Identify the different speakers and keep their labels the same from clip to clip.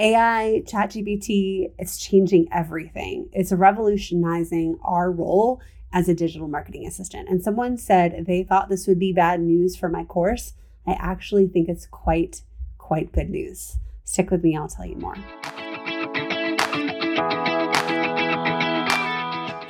Speaker 1: AI, ChatGPT, it's changing everything. It's revolutionizing our role as a digital marketing assistant. And someone said they thought this would be bad news for my course. I actually think it's quite, quite good news. Stick with me, I'll tell you more.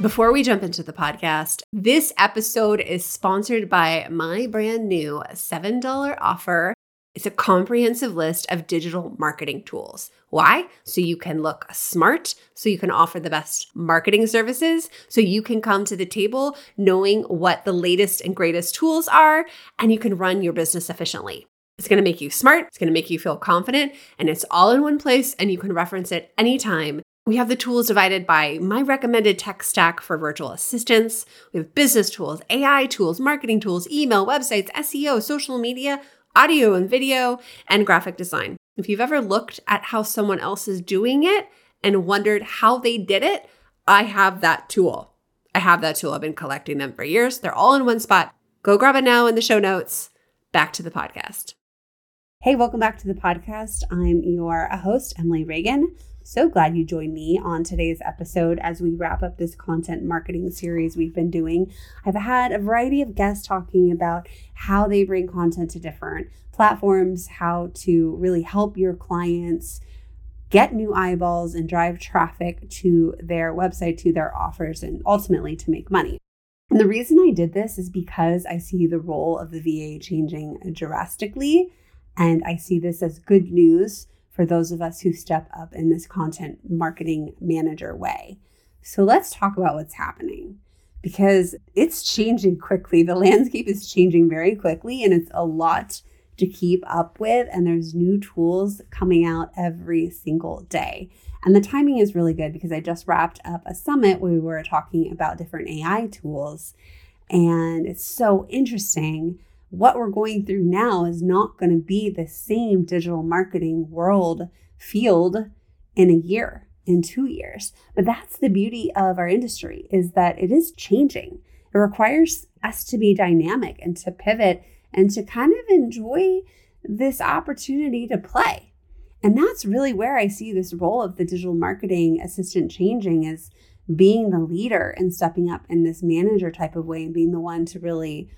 Speaker 2: Before we jump into the podcast, this episode is sponsored by my brand new $7 offer. It's a comprehensive list of digital marketing tools. Why? So you can look smart, so you can offer the best marketing services, so you can come to the table knowing what the latest and greatest tools are, and you can run your business efficiently. It's gonna make you smart, it's gonna make you feel confident, and it's all in one place, and you can reference it anytime we have the tools divided by my recommended tech stack for virtual assistants. We have business tools, AI tools, marketing tools, email, websites, SEO, social media, audio and video, and graphic design. If you've ever looked at how someone else is doing it and wondered how they did it, I have that tool. I have that tool. I've been collecting them for years. They're all in one spot. Go grab it now in the show notes. Back to the podcast.
Speaker 1: Hey, welcome back to the podcast. I'm your host, Emily Reagan. So glad you joined me on today's episode as we wrap up this content marketing series we've been doing. I've had a variety of guests talking about how they bring content to different platforms, how to really help your clients get new eyeballs and drive traffic to their website, to their offers, and ultimately to make money. And the reason I did this is because I see the role of the VA changing drastically. And I see this as good news for those of us who step up in this content marketing manager way. So let's talk about what's happening because it's changing quickly. The landscape is changing very quickly and it's a lot to keep up with. And there's new tools coming out every single day. And the timing is really good because I just wrapped up a summit where we were talking about different AI tools. And it's so interesting what we're going through now is not going to be the same digital marketing world field in a year in two years. But that's the beauty of our industry is that it is changing. It requires us to be dynamic and to pivot and to kind of enjoy this opportunity to play. And that's really where i see this role of the digital marketing assistant changing is being the leader and stepping up in this manager type of way and being the one to really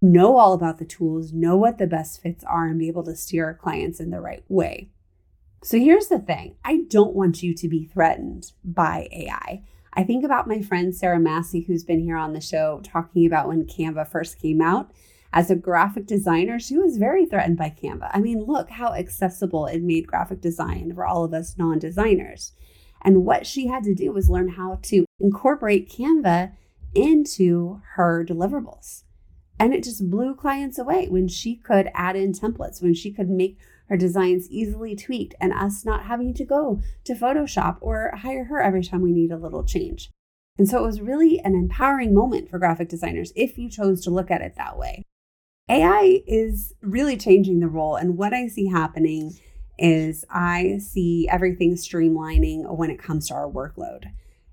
Speaker 1: know all about the tools, know what the best fits are, and be able to steer our clients in the right way. So here's the thing I don't want you to be threatened by AI. I think about my friend Sarah Massey, who's been here on the show talking about when Canva first came out. As a graphic designer, she was very threatened by Canva. I mean, look how accessible it made graphic design for all of us non designers. And what she had to do was learn how to incorporate Canva into her deliverables. And it just blew clients away when she could add in templates, when she could make her designs easily tweaked, and us not having to go to Photoshop or hire her every time we need a little change. And so it was really an empowering moment for graphic designers if you chose to look at it that way. AI is really changing the role. And what I see happening is I see everything streamlining when it comes to our workload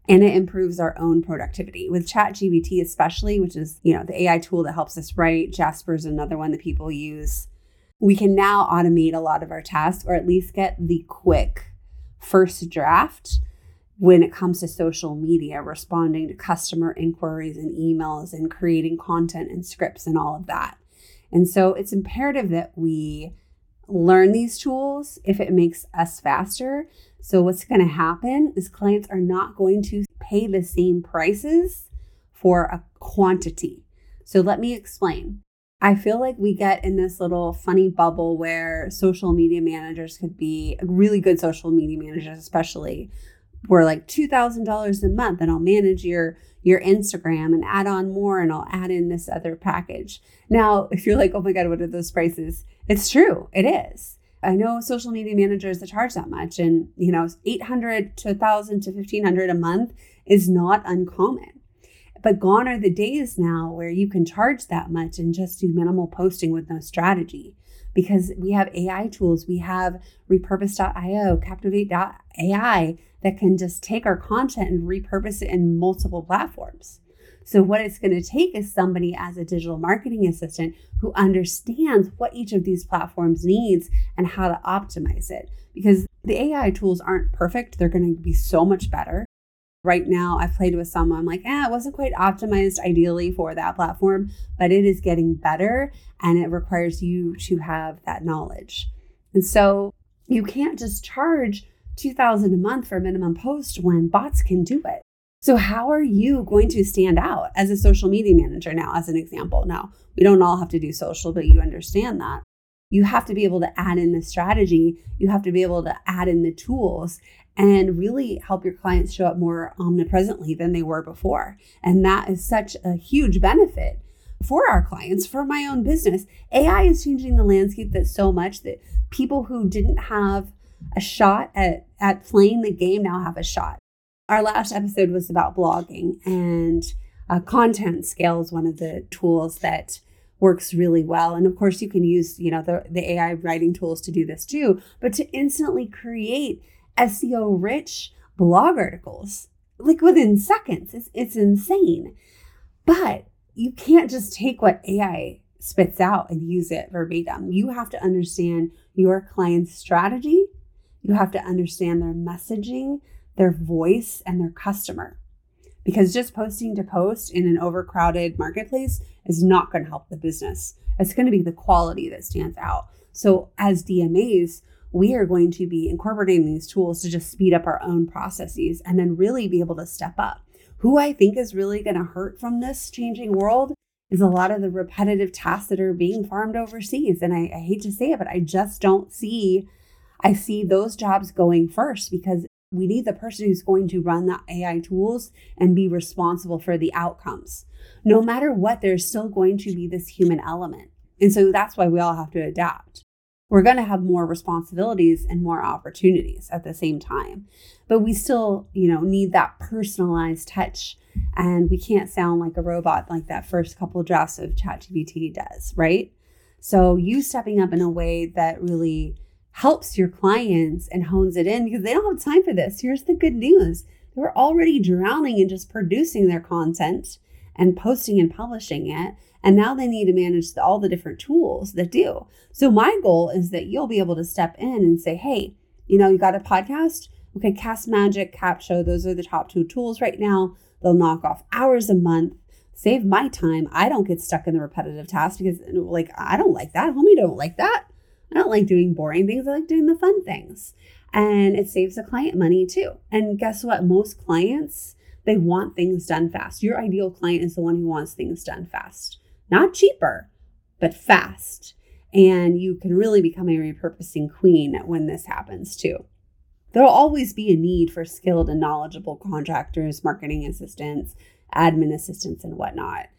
Speaker 1: and it improves our own productivity. With ChatGPT especially which is you know the ai tool that helps us write jasper is another one that people use. We can now automate a lot of our tasks or at least get the quick first draft when it comes to social media responding to customer inquiries and emails and creating content and scripts and all of that. And so it's imperative that we learn these tools if it makes us faster so, what's going to happen is clients are not going to pay the same prices for a quantity. So, let me explain. I feel like we get in this little funny bubble where social media managers could be really good social media managers, especially we're like $2,000 a month and I'll manage your your Instagram and add on more and I'll add in this other package. Now, if you're like, "Oh my god, what are those prices?" It's true. It is. I know social media managers that charge that much, and you know, 800 to 1,000 to 1,500 a month is not uncommon. But gone are the days now where you can charge that much and just do minimal posting with no strategy because we have AI tools. We have repurpose.io, captivate.ai that can just take our content and repurpose it in multiple platforms. So, what it's going to take is somebody as a digital marketing assistant who understands what each of these platforms needs and how to optimize it. Because the AI tools aren't perfect, they're going to be so much better. Right now, I've played with some, I'm like, eh, it wasn't quite optimized ideally for that platform, but it is getting better and it requires you to have that knowledge. And so you can't just charge 2000 a month for a minimum post when bots can do it. So, how are you going to stand out as a social media manager now, as an example? Now, we don't all have to do social, but you understand that. You have to be able to add in the strategy, you have to be able to add in the tools and really help your clients show up more omnipresently than they were before. And that is such a huge benefit for our clients, for my own business. AI is changing the landscape that so much that people who didn't have a shot at, at playing the game now have a shot. Our last episode was about blogging, and uh, content scale is one of the tools that works really well. And of course, you can use you know the, the AI writing tools to do this too. But to instantly create SEO rich blog articles like within seconds, it's it's insane. But you can't just take what AI spits out and use it verbatim. You have to understand your client's strategy. You have to understand their messaging, their voice and their customer. Because just posting to post in an overcrowded marketplace is not going to help the business. It's going to be the quality that stands out. So, as DMAs, we are going to be incorporating these tools to just speed up our own processes and then really be able to step up. Who I think is really going to hurt from this changing world is a lot of the repetitive tasks that are being farmed overseas. And I, I hate to say it, but I just don't see, I see those jobs going first because we need the person who's going to run the AI tools and be responsible for the outcomes. No matter what, there's still going to be this human element. And so that's why we all have to adapt. We're going to have more responsibilities and more opportunities at the same time. But we still, you know, need that personalized touch and we can't sound like a robot like that first couple drafts of ChatGPT does, right? So you stepping up in a way that really helps your clients and hones it in because they don't have time for this. Here's the good news they're already drowning in just producing their content and posting and publishing it. And now they need to manage all the different tools that do. So, my goal is that you'll be able to step in and say, hey, you know, you got a podcast? Okay, Cast Magic, Capsho, those are the top two tools right now. They'll knock off hours a month, save my time. I don't get stuck in the repetitive tasks because, like, I don't like that. Homie don't like that. I don't like doing boring things. I like doing the fun things. And it saves the client money too. And guess what? Most clients, they want things done fast. Your ideal client is the one who wants things done fast, not cheaper, but fast. And you can really become a repurposing queen when this happens too. There'll always be a need for skilled and knowledgeable contractors, marketing assistants, admin assistants, and whatnot.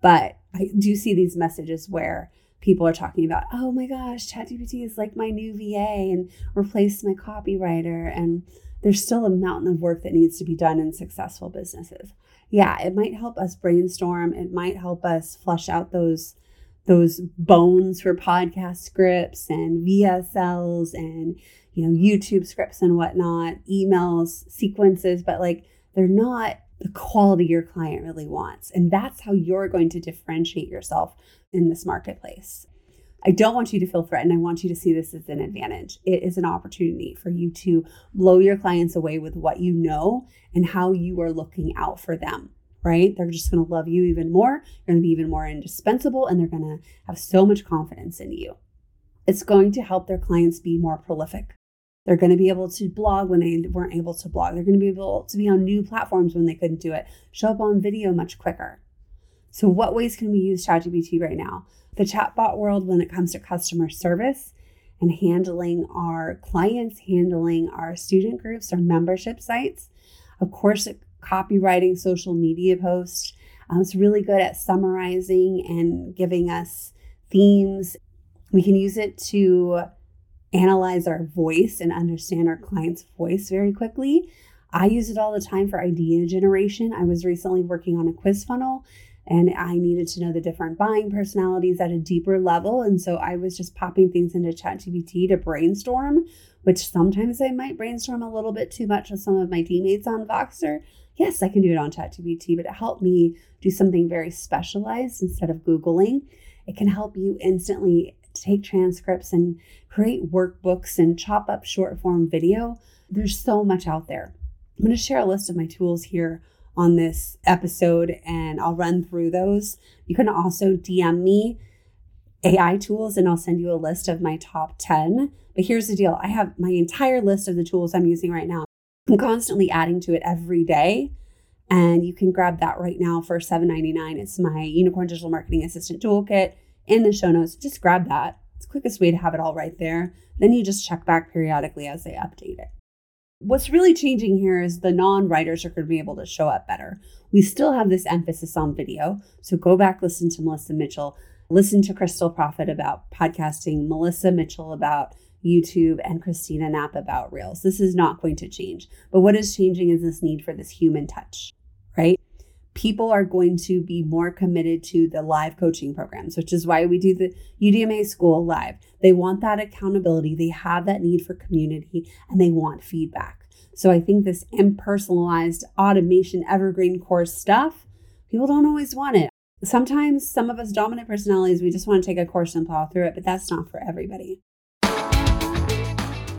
Speaker 1: But I do see these messages where people are talking about, oh my gosh, ChatGPT is like my new VA and replaced my copywriter. And there's still a mountain of work that needs to be done in successful businesses. Yeah, it might help us brainstorm. It might help us flush out those those bones for podcast scripts and VSLs and you know YouTube scripts and whatnot, emails, sequences, but like they're not the quality your client really wants. And that's how you're going to differentiate yourself in this marketplace. I don't want you to feel threatened. I want you to see this as an advantage. It is an opportunity for you to blow your clients away with what you know and how you are looking out for them, right? They're just going to love you even more. You're going to be even more indispensable and they're going to have so much confidence in you. It's going to help their clients be more prolific. They're going to be able to blog when they weren't able to blog. They're going to be able to be on new platforms when they couldn't do it, show up on video much quicker. So, what ways can we use ChatGPT right now? The chatbot world, when it comes to customer service and handling our clients, handling our student groups, our membership sites, of course, copywriting social media posts. Um, it's really good at summarizing and giving us themes. We can use it to analyze our voice and understand our client's voice very quickly. I use it all the time for idea generation. I was recently working on a quiz funnel and I needed to know the different buying personalities at a deeper level. And so I was just popping things into ChatGPT to brainstorm, which sometimes I might brainstorm a little bit too much with some of my teammates on Voxer. Yes, I can do it on ChatGPT, but it helped me do something very specialized instead of Googling. It can help you instantly take transcripts and create workbooks and chop up short form video. There's so much out there. I'm going to share a list of my tools here on this episode and I'll run through those. You can also DM me AI tools and I'll send you a list of my top 10. But here's the deal I have my entire list of the tools I'm using right now. I'm constantly adding to it every day. And you can grab that right now for $7.99. It's my Unicorn Digital Marketing Assistant Toolkit in the show notes. Just grab that. It's quickest way to have it all right there. Then you just check back periodically as they update it. What's really changing here is the non writers are going to be able to show up better. We still have this emphasis on video. So go back, listen to Melissa Mitchell, listen to Krystal Proffitt about podcasting, Melissa Mitchell about YouTube, and Christina Knapp about Reels. This is not going to change. But what is changing is this need for this human touch, right? People are going to be more committed to the live coaching programs, which is why we do the UDMA school live. They want that accountability, they have that need for community, and they want feedback. So I think this impersonalized automation evergreen course stuff, people don't always want it. Sometimes some of us dominant personalities, we just want to take a course and plow through it, but that's not for everybody.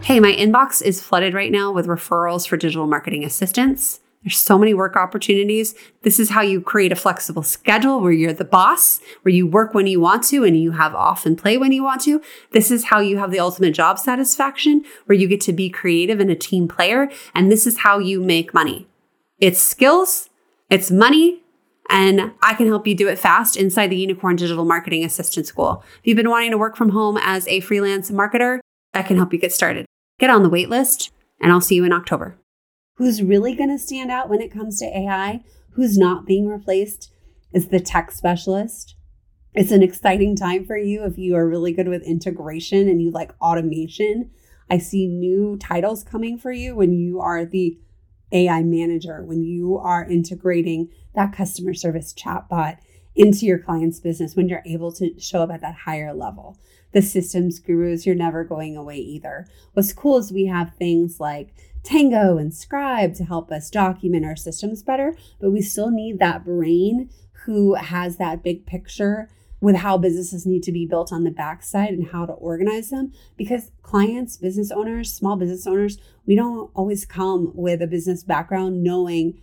Speaker 2: Hey, my inbox is flooded right now with referrals for digital marketing assistants. There's so many work opportunities. This is how you create a flexible schedule where you're the boss, where you work when you want to and you have off and play when you want to. This is how you have the ultimate job satisfaction, where you get to be creative and a team player. And this is how you make money. It's skills, it's money, and I can help you do it fast inside the Unicorn Digital Marketing Assistant School. If you've been wanting to work from home as a freelance marketer, I can help you get started. Get on the wait list, and I'll see you in October.
Speaker 1: Who's really going to stand out when it comes to AI, who's not being replaced, is the tech specialist. It's an exciting time for you if you are really good with integration and you like automation. I see new titles coming for you when you are the AI manager, when you are integrating that customer service chatbot into your client's business, when you're able to show up at that higher level. The systems gurus, you're never going away either. What's cool is we have things like Tango and Scribe to help us document our systems better, but we still need that brain who has that big picture with how businesses need to be built on the backside and how to organize them because clients, business owners, small business owners, we don't always come with a business background knowing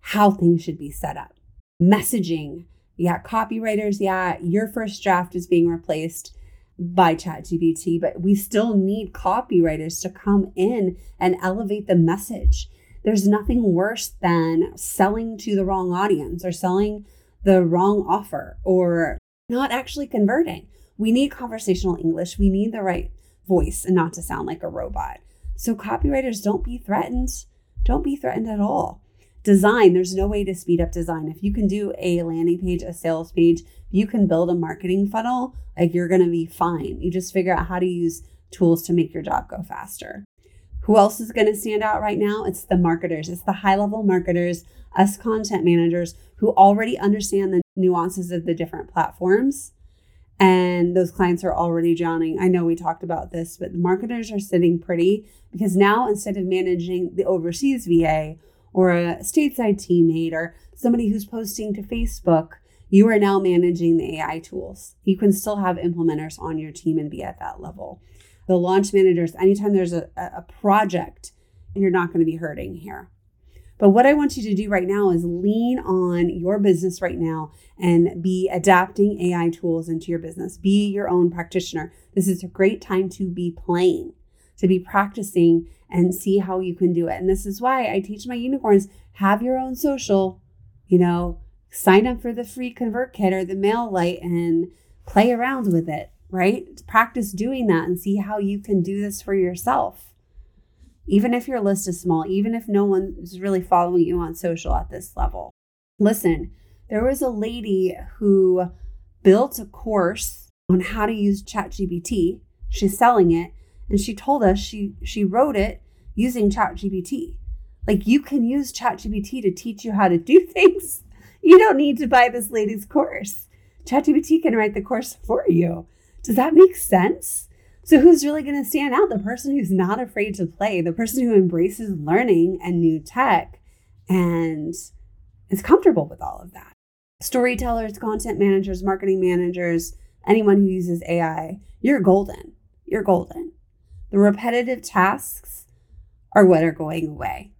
Speaker 1: how things should be set up. Messaging, yeah, copywriters, yeah, your first draft is being replaced by ChatGPT, but we still need copywriters to come in and elevate the message. There's nothing worse than selling to the wrong audience or selling the wrong offer or not actually converting. We need conversational English. We need the right voice and not to sound like a robot. So, copywriters, don't be threatened. Don't be threatened at all. Design, there's no way to speed up design. If you can do a landing page, a sales page, you can build a marketing funnel, like you're going to be fine. You just figure out how to use tools to make your job go faster. Who else is going to stand out right now? It's the marketers. It's the high level marketers, us content managers who already understand the nuances of the different platforms. And those clients are already drowning. I know we talked about this, but the marketers are sitting pretty because now instead of managing the overseas VA or a stateside teammate or somebody who's posting to Facebook, you are now managing the AI tools. You can still have implementers on your team and be at that level. The launch managers, anytime there's a, a project, you're not going to be hurting here. But what I want you to do right now is lean on your business right now and be adapting AI tools into your business. Be your own practitioner. This is a great time to be playing, to be practicing and see how you can do it. And this is why I teach my unicorns have your own social, you know, sign up for the free ConvertKit or the MailerLite and play around with it, right? Practice doing that and see how you can do this for yourself. Even if your list is small, even if no one is really following you on social at this level. Listen, there was a lady who built a course on how to use ChatGPT. She's selling it, and she told us she she wrote it using ChatGPT. Like you can use ChatGPT to teach you how to do things. You don't need to buy this lady's course. ChatGPT can write the course for you. Does that make sense? So, who's really going to stand out? The person who's not afraid to play, the person who embraces learning and new tech and is comfortable with all of that. Storytellers, content managers, marketing managers, anyone who uses AI, you're golden. You're golden. The repetitive tasks are what are going away.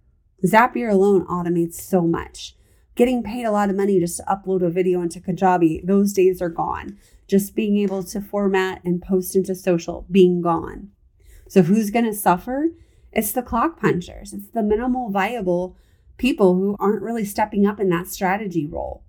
Speaker 1: Zapier alone automates so much. Getting paid a lot of money just to upload a video into Kajabi, those days are gone. Just being able to format and post into social, being gone. So, who's going to suffer? It's the clock punchers, it's the minimal viable people who aren't really stepping up in that strategy role.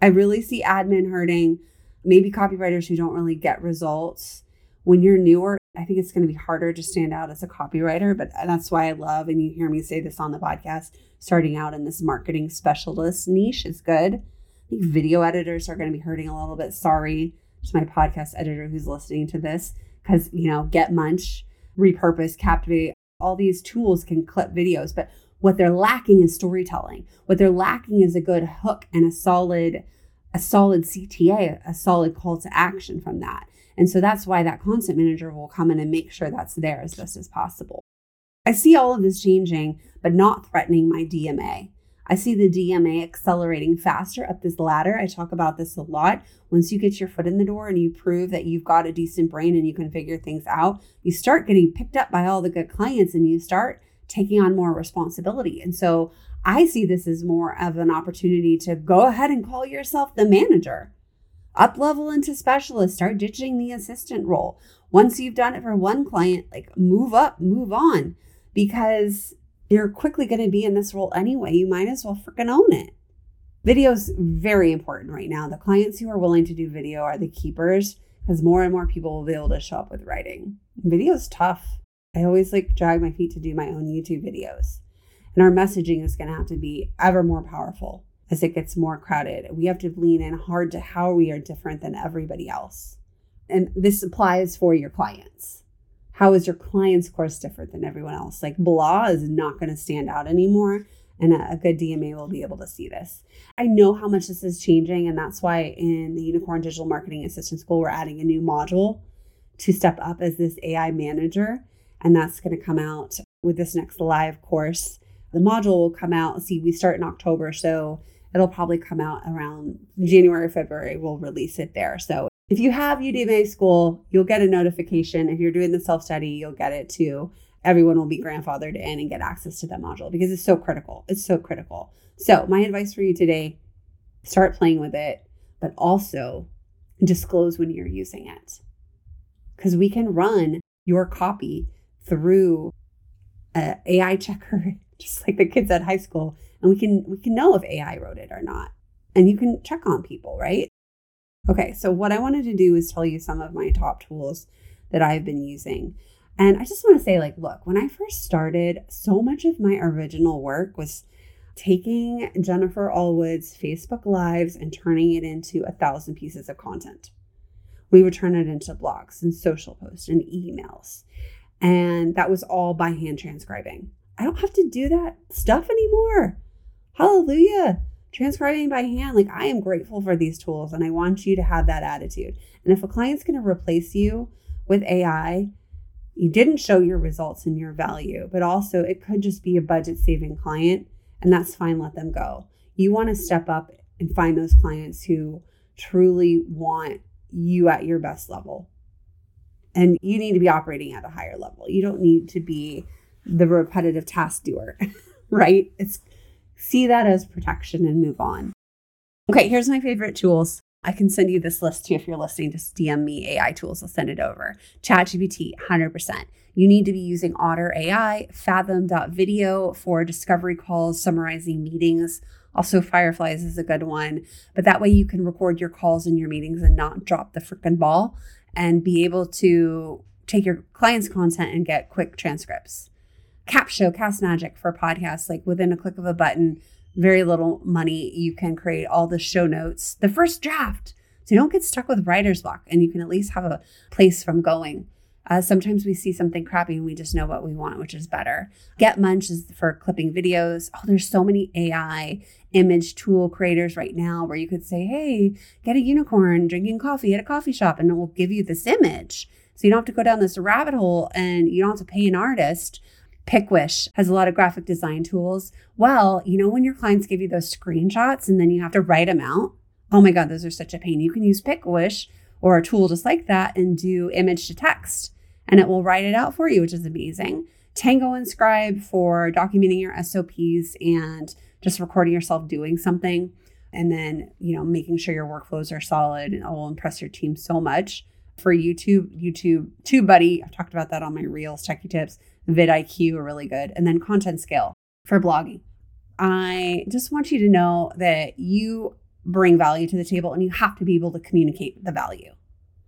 Speaker 1: I really see admin hurting, maybe copywriters who don't really get results. When you're newer, I think it's going to be harder to stand out as a copywriter, but that's why I love, and you hear me say this on the podcast, starting out in this marketing specialist niche is good. I think video editors are going to be hurting a little bit. Sorry to my podcast editor who's listening to this, because, you know, Get Munch, Repurpose, Captivate, all these tools can clip videos, but what they're lacking is storytelling. What they're lacking is a good hook and a solid, a solid CTA, a solid call to action from that. And so that's why that content manager will come in and make sure that's there as best as possible. I see all of this changing, but not threatening my DMA. I see the DMA accelerating faster up this ladder. I talk about this a lot. Once you get your foot in the door and you prove that you've got a decent brain and you can figure things out, you start getting picked up by all the good clients and you start taking on more responsibility. And so I see this as more of an opportunity to go ahead and call yourself the manager up level into specialist, start ditching the assistant role. Once you've done it for one client, like move up, move on because you're quickly going to be in this role anyway. You might as well freaking own it. Video is very important right now. The clients who are willing to do video are the keepers because more and more people will be able to show up with writing. Video is tough. I always like drag my feet to do my own YouTube videos. And our messaging is going to have to be ever more powerful as it gets more crowded. We have to lean in hard to how we are different than everybody else. And this applies for your clients. How is your client's course different than everyone else? Like blah is not going to stand out anymore. And a, good DMA will be able to see this. I know how much this is changing. And that's why in the Unicorn Digital Marketing Assistant School, we're adding a new module to step up as this AI manager. And that's going to come out with this next live course. The module will come out. See, we start in October. So It'll probably come out around January, February. We'll release it there. So if you have UDMA school, you'll get a notification. If you're doing the self study, you'll get it too. Everyone will be grandfathered in and get access to that module because it's so critical. It's so critical. So, my advice for you today start playing with it, but also disclose when you're using it. Because we can run your copy through an AI checker, just like the kids at high school, and we can we can know if AI wrote it or not. And you can check on people, right? Okay, so what I wanted to do is tell you some of my top tools that I've been using. And I just want to say like, look, when I first started, so much of my original work was taking Jennifer Allwood's Facebook Lives and turning it into a thousand pieces of content. We would turn it into blogs and social posts and emails. And that was all by hand transcribing. I don't have to do that stuff anymore. Hallelujah. Transcribing by hand, like I am grateful for these tools and I want you to have that attitude. And if a client's going to replace you with AI, you didn't show your results and your value, but also it could just be a budget saving client, and that's fine, let them go. You want to step up and find those clients who truly want you at your best level. And you need to be operating at a higher level. You don't need to be the repetitive task doer, right? It's see that as protection and move on. Okay, here's my favorite tools. I can send you this list too if you're listening. Just DM me AI tools. I'll send it over. ChatGPT, 100%. You need to be using Otter AI, Fathom.video for discovery calls, summarizing meetings. Also, Fireflies is a good one. But that way you can record your calls and your meetings and not drop the freaking ball and be able to take your client's content and get quick transcripts. Capsho, Cast Magic for podcasts, like within a click of a button, very little money. You can create all the show notes, the first draft. So you don't get stuck with writer's block and you can at least have a place from going. Uh, sometimes we see something crappy and we just know what we want, which is better. GetMunch is for clipping videos. Oh, there's so many AI image tool creators right now where you could say, hey, get a unicorn drinking coffee at a coffee shop and it will give you this image. So you don't have to go down this rabbit hole and you don't have to pay an artist. PicWish has a lot of graphic design tools. Well, you know, when your clients give you those screenshots and then you have to write them out, oh my God, those are such a pain. You can use PicWish or a tool just like that and do image to text and it will write it out for you, which is amazing. Tango and Scribe for documenting your SOPs and just recording yourself doing something and then, you know, making sure your workflows are solid and it will impress your team so much. For YouTube, YouTube TubeBuddy, I've talked about that on my Reels, Techie Tips, vidIQ are really good. And then Content Scale for blogging. I just want you to know that you bring value to the table and you have to be able to communicate the value.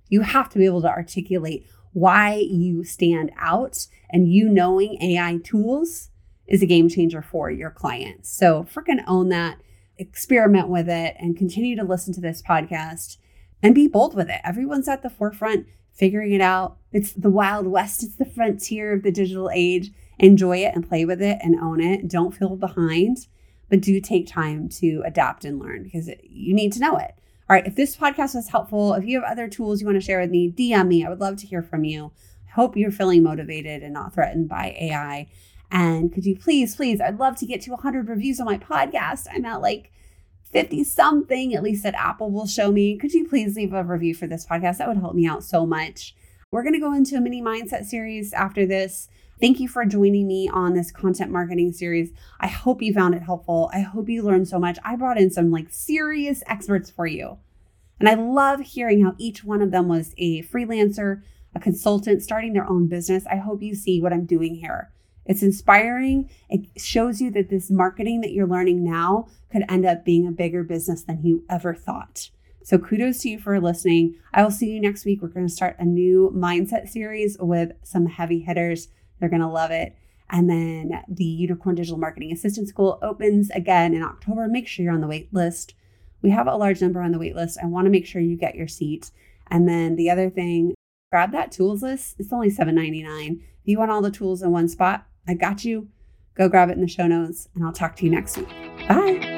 Speaker 1: You have to be able to articulate why you stand out and you knowing AI tools is a game changer for your clients. So freaking own that, experiment with it, and continue to listen to this podcast and be bold with it. Everyone's at the forefront figuring it out. It's the Wild West, it's the frontier of the digital age. Enjoy it and play with it and own it. Don't feel behind, but do take time to adapt and learn because you need to know it. All right, if this podcast was helpful, if you have other tools you want to share with me, DM me. I would love to hear from you. I hope you're feeling motivated and not threatened by AI. And could you please, please, I'd love to get to 100 reviews on my podcast. I'm at like 50 something, at least that Apple will show me. Could you please leave a review for this podcast? That would help me out so much. We're going to go into a mini mindset series after this. Thank you for joining me on this content marketing series. I hope you found it helpful. I hope you learned so much. I brought in some like serious experts for you. And I love hearing how each one of them was a freelancer, a consultant starting their own business. I hope you see what I'm doing here. It's inspiring. It shows you that this marketing that you're learning now could end up being a bigger business than you ever thought. So kudos to you for listening. I will see you next week. We're going to start a new mindset series with some heavy hitters. They're going to love it. And then the Unicorn Digital Marketing Assistant School opens again in October. Make sure you're on the wait list. We have a large number on the wait list. I want to make sure you get your seat. And then the other thing, grab that tools list. It's only $7.99. If you want all the tools in one spot, I got you. Go grab it in the show notes, and I'll talk to you next week. Bye.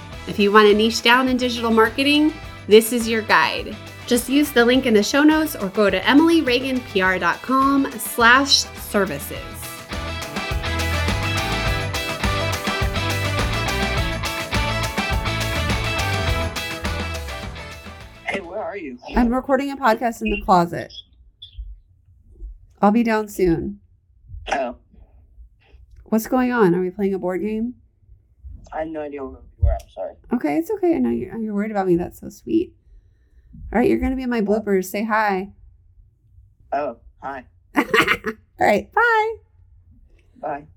Speaker 2: If you want to niche down in digital marketing, this is your guide. Just use the link in the show notes or go to emilyreaganpr.com slash services.
Speaker 3: Hey, where are you?
Speaker 1: I'm recording a podcast in the closet. I'll be down soon.
Speaker 3: Oh,
Speaker 1: What's going on? Are we playing a board game?
Speaker 3: I had no idea where you were. I'm sorry.
Speaker 1: Okay, it's okay. I know you're, you're worried about me. That's so sweet. All right, you're going to be in my bloopers. Say hi.
Speaker 3: Oh, hi.
Speaker 1: All right, bye.
Speaker 3: Bye.